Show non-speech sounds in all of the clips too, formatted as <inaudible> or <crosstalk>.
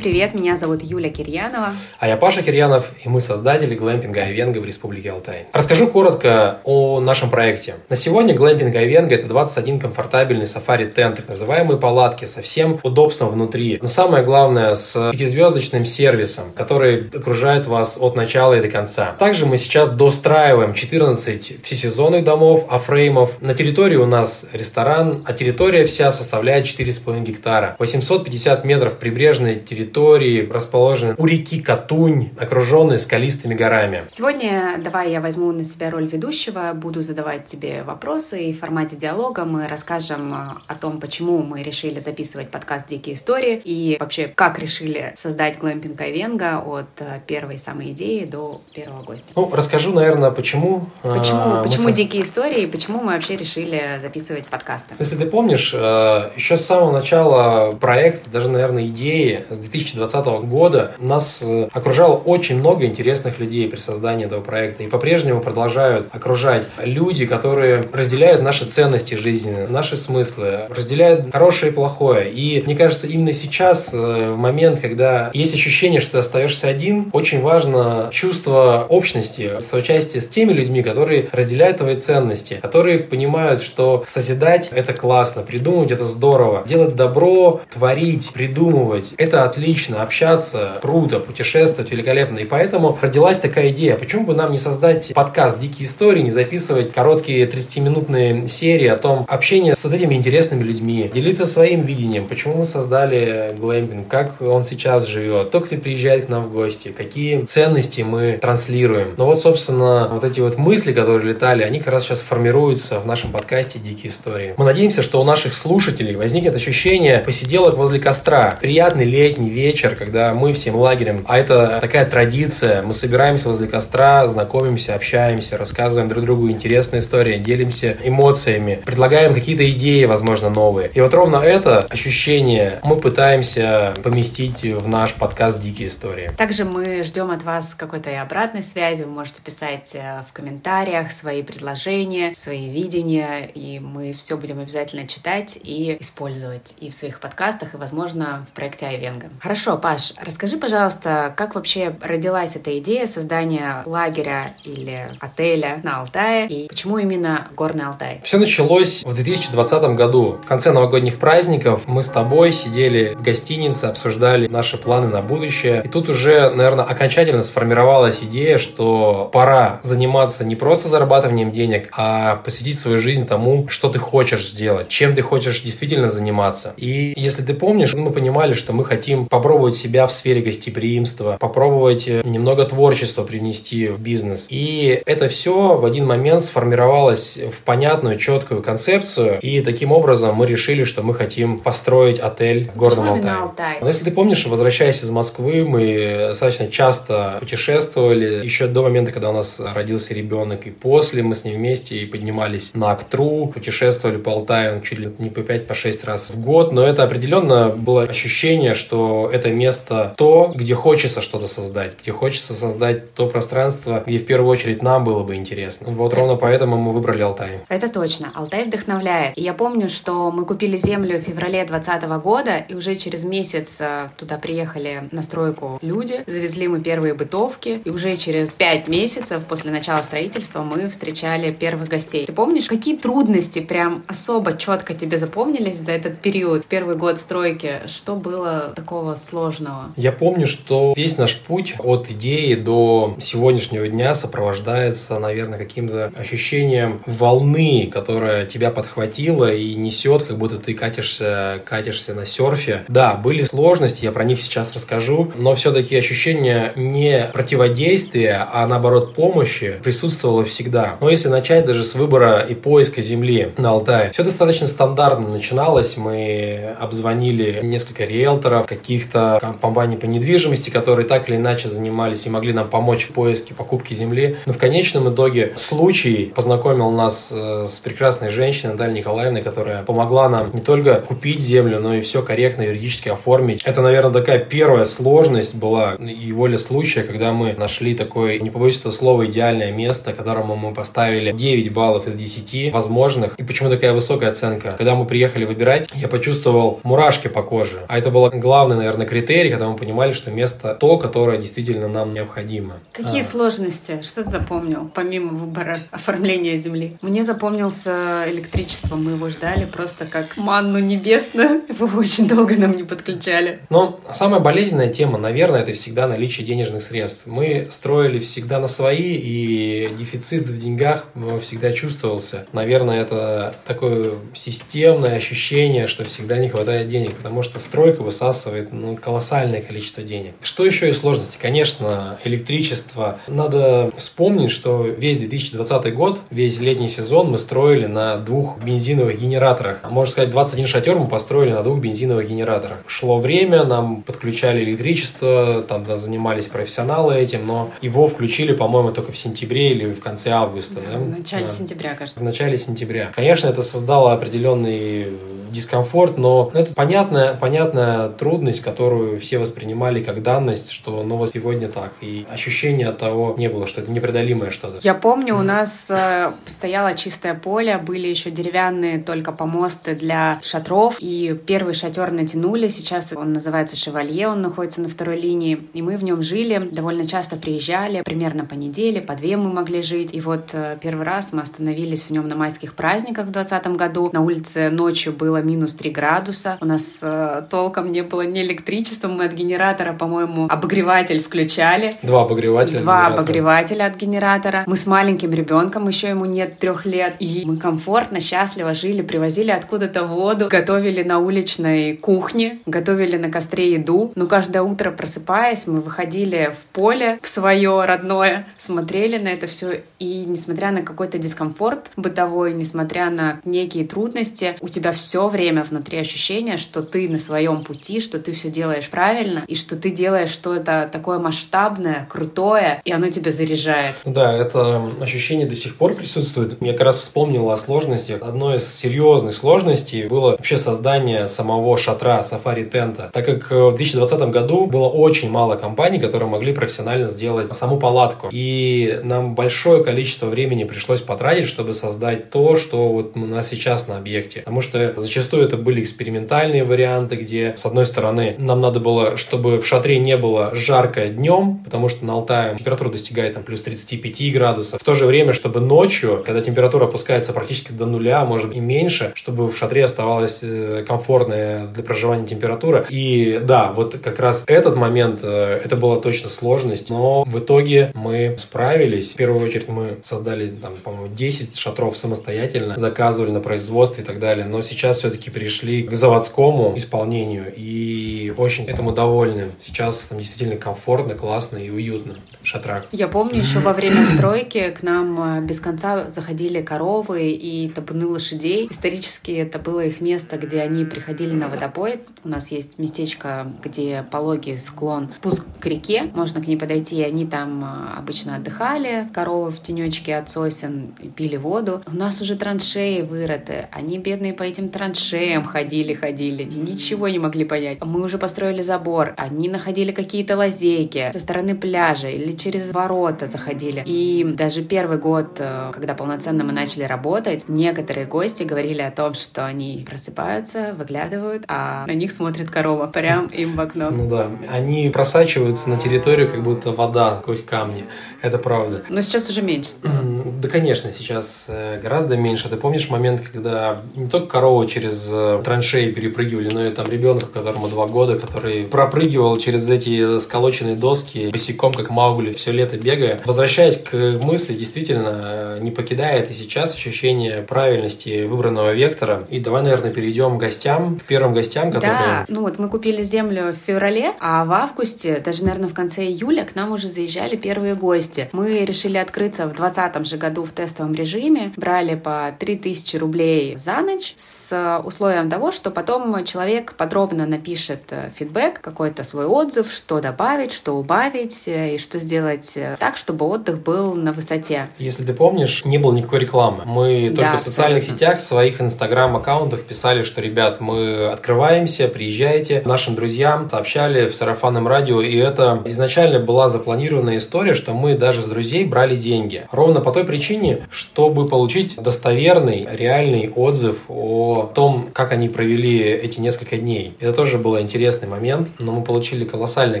привет, меня зовут Юля Кирьянова. А я Паша Кирьянов, и мы создатели глэмпинга Айвенга в Республике Алтай. Расскажу коротко о нашем проекте. На сегодня глэмпинг Айвенга – это 21 комфортабельный сафари-тент, так называемые палатки со всем удобством внутри. Но самое главное, с пятизвездочным сервисом, который окружает вас от начала и до конца. Также мы сейчас достраиваем 14 всесезонных домов, афреймов. На территории у нас ресторан, а территория вся составляет 4,5 гектара. 850 метров прибрежной территории, расположенной у реки Катунь, окруженной скалистыми горами. Сегодня давай я возьму на себя роль ведущего, буду задавать тебе вопросы, и в формате диалога мы расскажем э, о том, почему мы решили записывать подкаст «Дикие истории» и вообще, как решили создать глэмпинг Айвенга от э, первой самой идеи до первого гостя. Ну, расскажу, наверное, почему. Э, почему, почему мы... «Дикие истории» и почему мы вообще решили записывать подкасты. Если ты помнишь, еще с самого начала проекта, даже, наверное, идеи с 2020 года нас э, окружало очень много интересных людей при создании этого проекта. И по-прежнему продолжают окружать люди, которые разделяют наши ценности жизни, наши смыслы, разделяют хорошее и плохое. И мне кажется, именно сейчас, э, в момент, когда есть ощущение, что ты остаешься один, очень важно чувство общности, соучастие с теми людьми, которые разделяют твои ценности, которые понимают, что созидать – это классно, придумывать – это здорово, делать добро, творить, придумывать – это отлично, общаться круто, путешествовать великолепно. И поэтому родилась такая идея, почему бы нам не создать подкаст «Дикие истории», не записывать короткие 30-минутные серии о том общении с вот этими интересными людьми, делиться своим видением, почему мы создали глэмпинг, как он сейчас живет, кто к приезжает к нам в гости, какие ценности мы транслируем. Но вот, собственно, вот эти вот мысли, которые летали, они как раз сейчас формируются в нашем подкасте «Дикие истории». Мы надеемся, что у наших слушателей возникнет ощущение посиделок возле костра, приятный летний вечер, когда мы всем лагерем, а это такая традиция, мы собираемся возле костра, знакомимся, общаемся, рассказываем друг другу интересные истории, делимся эмоциями, предлагаем какие-то идеи, возможно, новые. И вот ровно это ощущение мы пытаемся поместить в наш подкаст «Дикие истории». Также мы ждем от вас какой-то и обратной связи, вы можете писать э, в комментариях свои предложения, свои видения, и мы все будем обязательно читать и использовать и в своих подкастах, и, возможно, в проекте Айвенга. Хорошо, Паш, расскажи, пожалуйста, как вообще родилась эта идея создания лагеря или отеля на Алтае, и почему именно Горный Алтай? Все началось в 2020 году. В конце новогодних праздников мы с тобой сидели в гостинице, обсуждали наши планы на будущее. И тут уже, наверное, окончательно сформировалась идея, что пора заниматься не просто зарабатыванием денег, а посвятить свою жизнь тому, что ты хочешь сделать, чем ты хочешь действительно заниматься. И если ты помнишь, мы понимали, что мы хотим попробовать себя в сфере гостеприимства, попробовать э, немного творчества привнести в бизнес. И это все в один момент сформировалось в понятную, четкую концепцию. И таким образом мы решили, что мы хотим построить отель в Горном Алтае. Алтай? Но если ты помнишь, возвращаясь из Москвы, мы достаточно часто путешествовали. Еще до момента, когда у нас родился ребенок, и после мы с ним вместе и поднимались на Актру, путешествовали по Алтаю чуть ли не по 5-6 по раз в год. Но это определенно было ощущение, что это место то, где хочется что-то создать, где хочется создать то пространство, где в первую очередь нам было бы интересно. Вот ровно поэтому мы выбрали Алтай. Это точно. Алтай вдохновляет. И я помню, что мы купили землю в феврале 2020 года, и уже через месяц э, туда приехали на стройку люди, завезли мы первые бытовки, и уже через пять месяцев после начала строительства мы встречали первых гостей. Ты помнишь, какие трудности прям особо четко тебе запомнились за этот период, первый год стройки? Что было такого сложного? Я помню, что весь наш путь от идеи до сегодняшнего дня сопровождается, наверное, каким-то ощущением волны, которая тебя подхватила и несет, как будто ты катишься, катишься на серфе. Да, были сложности, я про них сейчас расскажу, но все-таки ощущение не противодействия, а наоборот помощи присутствовало всегда. Но если начать даже с выбора и поиска земли на Алтае, все достаточно стандартно начиналось. Мы обзвонили несколько риэлторов, каких-то компаний по недвижимости, которые так или иначе занимались и могли нам помочь в поиске покупки земли. Но в конечном итоге случай познакомил нас э, с прекрасной женщиной Натальей Николаевной, которая помогла нам не только купить землю, но и все корректно юридически оформить. Это, наверное, такая первая сложность была и воля случая, когда мы нашли такое, не побоюсь этого слова, идеальное место, которому мы поставили 9 баллов из 10 возможных. И почему такая высокая оценка? Когда мы приехали выбирать, я почувствовал мурашки по коже. А это была главная, наверное, наверное, критерий, когда мы понимали, что место то, которое действительно нам необходимо. Какие а. сложности? Что ты запомнил, помимо выбора <laughs> оформления земли? Мне запомнился электричество. Мы его ждали просто как манну небесную. <laughs> Его очень долго нам не подключали. Но самая болезненная тема, наверное, это всегда наличие денежных средств. Мы строили всегда на свои, и дефицит в деньгах всегда чувствовался. Наверное, это такое системное ощущение, что всегда не хватает денег, потому что стройка высасывает ну, колоссальное количество денег. Что еще и сложности? Конечно, электричество. Надо вспомнить, что весь 2020 год, весь летний сезон мы строили на двух бензиновых генераторах. Можно сказать, 21 шатер мы построили на двух бензиновых генераторах. Шло время, нам подключали электричество, там да, занимались профессионалы этим, но его включили, по-моему, только в сентябре или в конце августа. Да, да? В начале да. сентября, кажется. В начале сентября. Конечно, это создало определенный дискомфорт, но это понятная, понятная трудность, которую все воспринимали как данность, что ну вот сегодня так. И ощущения от того не было, что это непреодолимое что-то. Я помню, у нас э, стояло чистое поле, были еще деревянные только помосты для шатров, и первый шатер натянули, сейчас он называется «Шевалье», он находится на второй линии, и мы в нем жили, довольно часто приезжали, примерно по неделе, по две мы могли жить, и вот э, первый раз мы остановились в нем на майских праздниках в 2020 году, на улице ночью было минус 3 градуса. У нас э, толком не было ни электричества. Мы от генератора, по-моему, обогреватель включали. Два обогревателя. Два от обогревателя от генератора. Мы с маленьким ребенком, еще ему нет трех лет. И мы комфортно, счастливо жили, привозили откуда-то воду, готовили на уличной кухне, готовили на костре еду. Но каждое утро просыпаясь, мы выходили в поле, в свое родное, смотрели на это все. И несмотря на какой-то дискомфорт бытовой, несмотря на некие трудности, у тебя все время внутри ощущение, что ты на своем пути, что ты все делаешь правильно, и что ты делаешь что-то такое масштабное, крутое, и оно тебя заряжает. Да, это ощущение до сих пор присутствует. Я как раз вспомнил о сложностях. Одной из серьезных сложностей было вообще создание самого шатра сафари-тента, так как в 2020 году было очень мало компаний, которые могли профессионально сделать саму палатку. И нам большое количество времени пришлось потратить, чтобы создать то, что вот у нас сейчас на объекте. Потому что зачастую Зачастую это были экспериментальные варианты, где, с одной стороны, нам надо было, чтобы в шатре не было жарко днем, потому что на Алтае температура достигает там, плюс 35 градусов. В то же время, чтобы ночью, когда температура опускается практически до нуля, может и меньше, чтобы в шатре оставалась э, комфортная для проживания температура. И да, вот как раз этот момент, э, это была точно сложность, но в итоге мы справились. В первую очередь мы создали, там, по-моему, 10 шатров самостоятельно, заказывали на производстве и так далее. Но сейчас все все-таки перешли к заводскому исполнению и очень этому довольны. Сейчас там действительно комфортно, классно и уютно в шатрах. Я помню, еще во время стройки к нам э, без конца заходили коровы и табуны лошадей. Исторически это было их место, где они приходили на водопой. У нас есть местечко, где пологий склон, спуск к реке, можно к ней подойти, и они там э, обычно отдыхали, коровы в тенечке от сосен, пили воду. У нас уже траншеи вырыты, они бедные по этим траншеям траншеям ходили-ходили, ничего не могли понять. Мы уже построили забор, они находили какие-то лазейки со стороны пляжа или через ворота заходили. И даже первый год, э, когда полноценно мы начали работать, некоторые гости говорили о том, что они просыпаются, выглядывают, а на них смотрит корова прям им в окно. Ну да, они просачиваются на территорию, как будто вода сквозь камни. Это правда. Но сейчас уже меньше. Да, конечно, сейчас э, гораздо меньше. Ты помнишь момент, когда не только корова через э, траншеи перепрыгивали, но и там ребенок, которому два года, который пропрыгивал через эти сколоченные доски босиком, как Маугли, все лето бегая. Возвращаясь к мысли, действительно, э, не покидает и сейчас ощущение правильности выбранного вектора. И давай, наверное, перейдем к гостям, к первым гостям, которые... Да, ну вот мы купили землю в феврале, а в августе, даже, наверное, в конце июля к нам уже заезжали первые гости. Мы решили открыться в 2020 же году в тестовом режиме, брали по 3000 рублей за ночь с условием того, что потом человек подробно напишет э, фидбэк, какой-то свой отзыв, что добавить, что убавить э, и что сделать э, так, чтобы отдых был на высоте. Если ты помнишь, не было никакой рекламы. Мы только да, в социальных абсолютно. сетях, в своих инстаграм-аккаунтах писали, что, ребят, мы открываемся, приезжайте. Нашим друзьям сообщали в сарафанном радио, и это изначально была запланированная история, что мы даже с друзей брали деньги. Ровно по той причине, чтобы получить достоверный, реальный отзыв о том, как они провели эти несколько дней. Это тоже был интересный момент, но мы получили колоссальное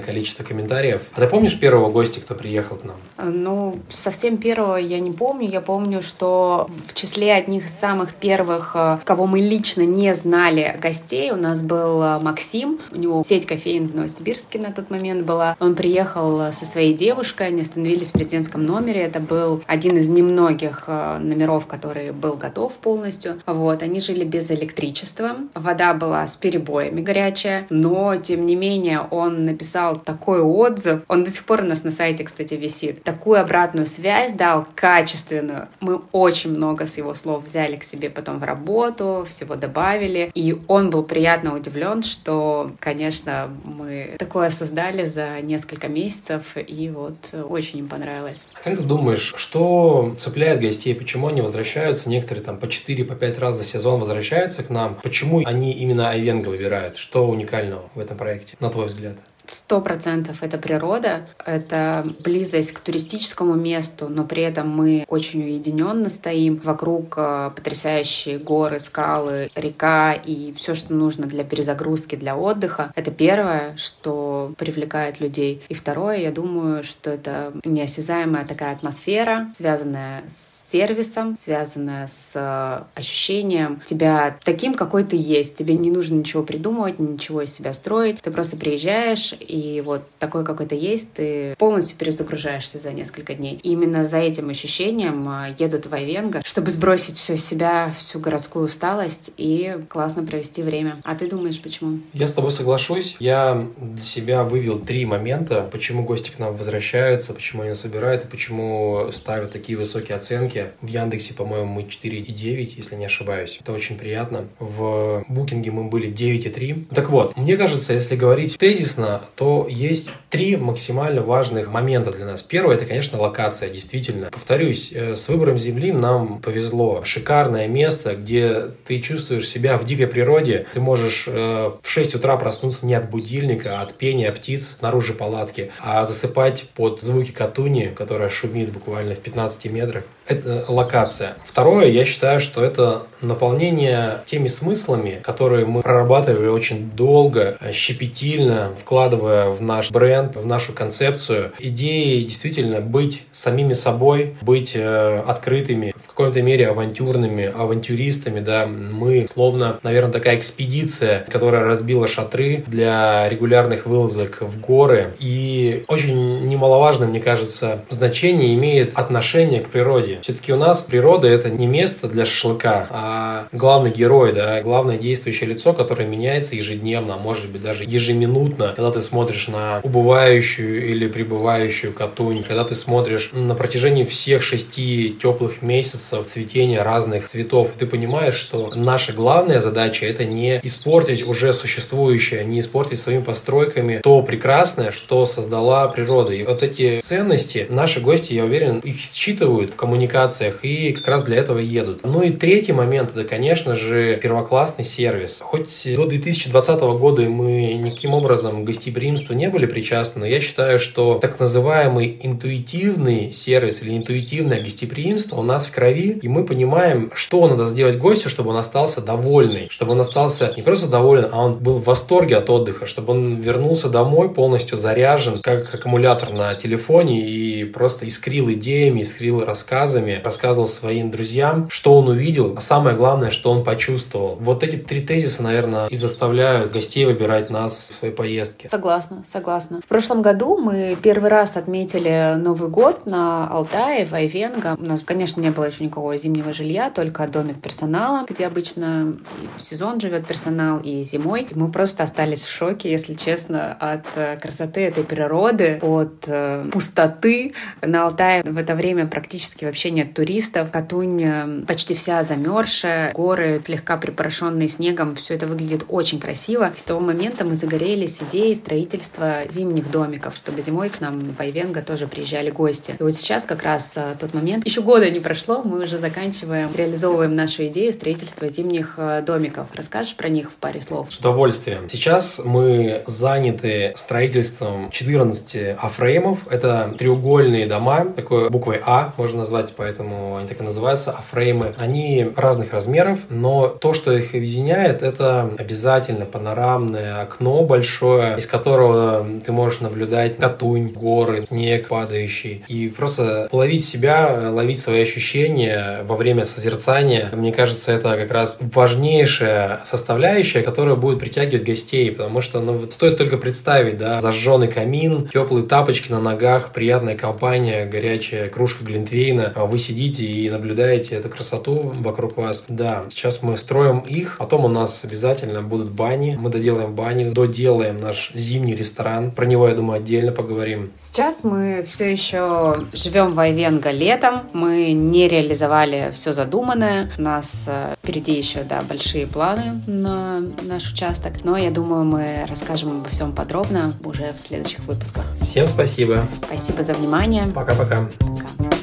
количество комментариев. А ты помнишь первого гостя, кто приехал к нам? Ну, совсем первого я не помню. Я помню, что в числе одних из самых первых, э, кого мы лично не знали гостей, у нас был э, Максим. У него сеть кофеин в Новосибирске на тот момент была. Он приехал э, со своей девушкой, они остановились в президентском номере. Это был один из немногих номеров, который был готов полностью. Вот, они жили без электричества. Вода была с перебоями горячая, но, тем не менее, он написал такой отзыв. Он до сих пор у нас на сайте, кстати, висит. Такую обратную связь дал, качественную. Мы очень много с его слов взяли к себе потом в работу, всего добавили. И он был приятно удивлен, что, конечно, мы такое создали за несколько месяцев, и вот очень им понравилось. Как ты думаешь, что цепляет гостей? Почему они возвращаются? Некоторые там по 4, по 5 раз за сезон возвращаются к нам. Почему они именно Айвенго выбирают? Что уникального в этом проекте, на твой взгляд? Сто процентов это природа, это близость к туристическому месту, но при этом мы очень уединенно стоим. Вокруг э, потрясающие горы, скалы, река и все, что нужно для перезагрузки, для отдыха. Это первое, что привлекает людей. И второе, я думаю, что это неосязаемая такая атмосфера, связанная с сервисом, связанная с э, ощущением тебя таким, какой ты есть. Тебе не нужно ничего придумывать, ничего из себя строить. Ты просто приезжаешь, и вот такой, какой ты есть, ты полностью перезагружаешься за несколько дней. И именно за этим ощущением э, едут в Айвенго, чтобы сбросить все с себя, всю городскую усталость и классно провести время. А ты думаешь, почему? Я с тобой соглашусь. Я для себя вывел три момента, почему гости к нам возвращаются, почему они нас выбирают и почему ставят такие высокие оценки оценки. В Яндексе, по-моему, мы 4,9, если не ошибаюсь. Это очень приятно. В Букинге мы были 9,3. Так вот, мне кажется, если говорить тезисно, то есть три максимально важных момента для нас. Первое, это, конечно, локация, действительно. Повторюсь, э, с выбором земли нам повезло. Шикарное место, где ты чувствуешь себя в дикой природе. Ты можешь э, в 6 утра проснуться не от будильника, а от пения птиц снаружи палатки, а засыпать под звуки катуни, которая шумит буквально в 15 метрах. Это локация. Второе, я считаю, что это наполнение теми смыслами, которые мы прорабатывали очень долго, щепетильно, вкладывая в наш бренд, в нашу концепцию. Идеи действительно быть самими собой, быть э, открытыми, в какой-то мере авантюрными, авантюристами, да. Мы словно, наверное, такая экспедиция, которая разбила шатры для регулярных вылазок в горы. И очень немаловажно, мне кажется, значение имеет отношение к природе. Все-таки все-таки у нас природа это не место для шашлыка, а главный герой, да, главное действующее лицо, которое меняется ежедневно, а может быть даже ежеминутно, когда ты смотришь на убывающую или прибывающую катунь, когда ты смотришь на протяжении всех шести теплых месяцев цветения разных цветов, ты понимаешь, что наша главная задача это не испортить уже существующее, не испортить своими постройками то прекрасное, что создала природа. И вот эти ценности наши гости, я уверен, их считывают в коммуникации локациях и как раз для этого едут. Ну и третий момент, это, конечно же, первоклассный сервис. Хоть до 2020 года мы никаким образом гостеприимству не были причастны, но я считаю, что так называемый интуитивный сервис или интуитивное гостеприимство у нас в крови, и мы понимаем, что надо сделать гостю, чтобы он остался довольный, чтобы он остался не просто доволен, а он был в восторге от отдыха, чтобы он вернулся домой полностью заряжен, как аккумулятор на телефоне и просто искрил идеями, искрил рассказами, рассказывал своим друзьям, что он увидел, а самое главное, что он почувствовал. Вот эти три тезиса, наверное, и заставляют гостей выбирать нас в своей поездке. Согласна, согласна. В прошлом году мы первый раз отметили Новый год на Алтае, в Айвенго. У нас, конечно, не было еще никакого зимнего жилья, только домик персонала, где обычно в сезон живет персонал, и зимой. И мы просто остались в шоке, если честно, от э, красоты этой природы, от э, пустоты. На Алтае в это время практически вообще нет туристов. Катунь э, почти вся замерзшая, горы слегка припорошенные снегом. Все это выглядит очень красиво. С того момента мы загорелись идеей строительства зимних домиков, чтобы зимой к нам в Айвенго тоже приезжали гости. И вот сейчас как раз э, тот момент, еще года не прошло, мы уже заканчиваем, реализовываем нашу идею строительства зимних э, домиков. Расскажешь про них в паре слов? С удовольствием. Сейчас мы заняты строительством 14 афреймов. Это треугольные дома, такой буквой А можно назвать по поэтому они так и называются, а фреймы. Они разных размеров, но то, что их объединяет, это обязательно панорамное окно большое, из которого ты можешь наблюдать Катунь, горы, снег падающий. И просто ловить себя, ловить свои ощущения во время созерцания. Мне кажется, это как раз важнейшая составляющая, которая будет притягивать гостей, потому что ну, стоит только представить, да, зажженный камин, теплые тапочки на ногах, приятная компания, горячая кружка глинтвейна, а вы сидите и наблюдаете эту красоту вокруг вас. Да, сейчас мы строим их, потом у нас обязательно будут бани, мы доделаем бани, доделаем наш зимний ресторан, про него, я думаю, отдельно поговорим. Сейчас мы все еще живем в Айвенго летом, мы не реализовали все задуманное, у нас э, впереди еще, да, большие планы на наш участок, но я думаю, мы расскажем обо всем подробно уже в следующих выпусках. Всем спасибо. Спасибо за внимание. Пока-пока. Пока.